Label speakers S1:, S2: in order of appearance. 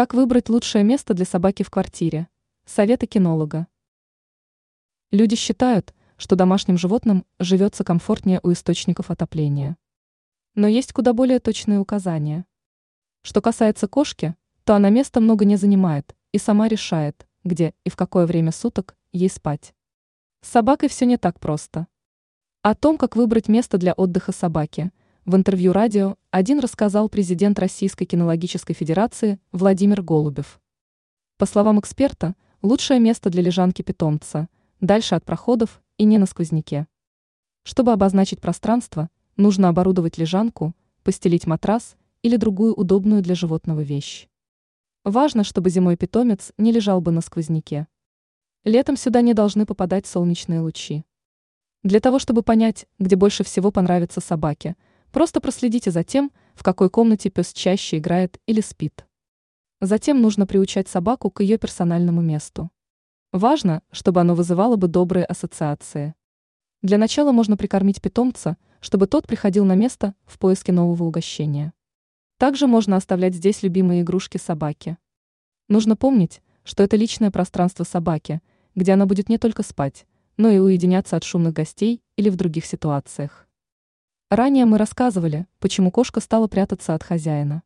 S1: Как выбрать лучшее место для собаки в квартире? Советы кинолога. Люди считают, что домашним животным живется комфортнее у источников отопления. Но есть куда более точные указания. Что касается кошки, то она места много не занимает и сама решает, где и в какое время суток ей спать. С собакой все не так просто. О том, как выбрать место для отдыха собаки, в интервью радио один рассказал президент Российской кинологической федерации Владимир Голубев. По словам эксперта, лучшее место для лежанки питомца – дальше от проходов и не на сквозняке. Чтобы обозначить пространство, нужно оборудовать лежанку, постелить матрас или другую удобную для животного вещь. Важно, чтобы зимой питомец не лежал бы на сквозняке. Летом сюда не должны попадать солнечные лучи. Для того, чтобы понять, где больше всего понравится собаке, просто проследите за тем, в какой комнате пес чаще играет или спит. Затем нужно приучать собаку к ее персональному месту. Важно, чтобы оно вызывало бы добрые ассоциации. Для начала можно прикормить питомца, чтобы тот приходил на место в поиске нового угощения. Также можно оставлять здесь любимые игрушки собаки. Нужно помнить, что это личное пространство собаки, где она будет не только спать, но и уединяться от шумных гостей или в других ситуациях. Ранее мы рассказывали, почему кошка стала прятаться от хозяина.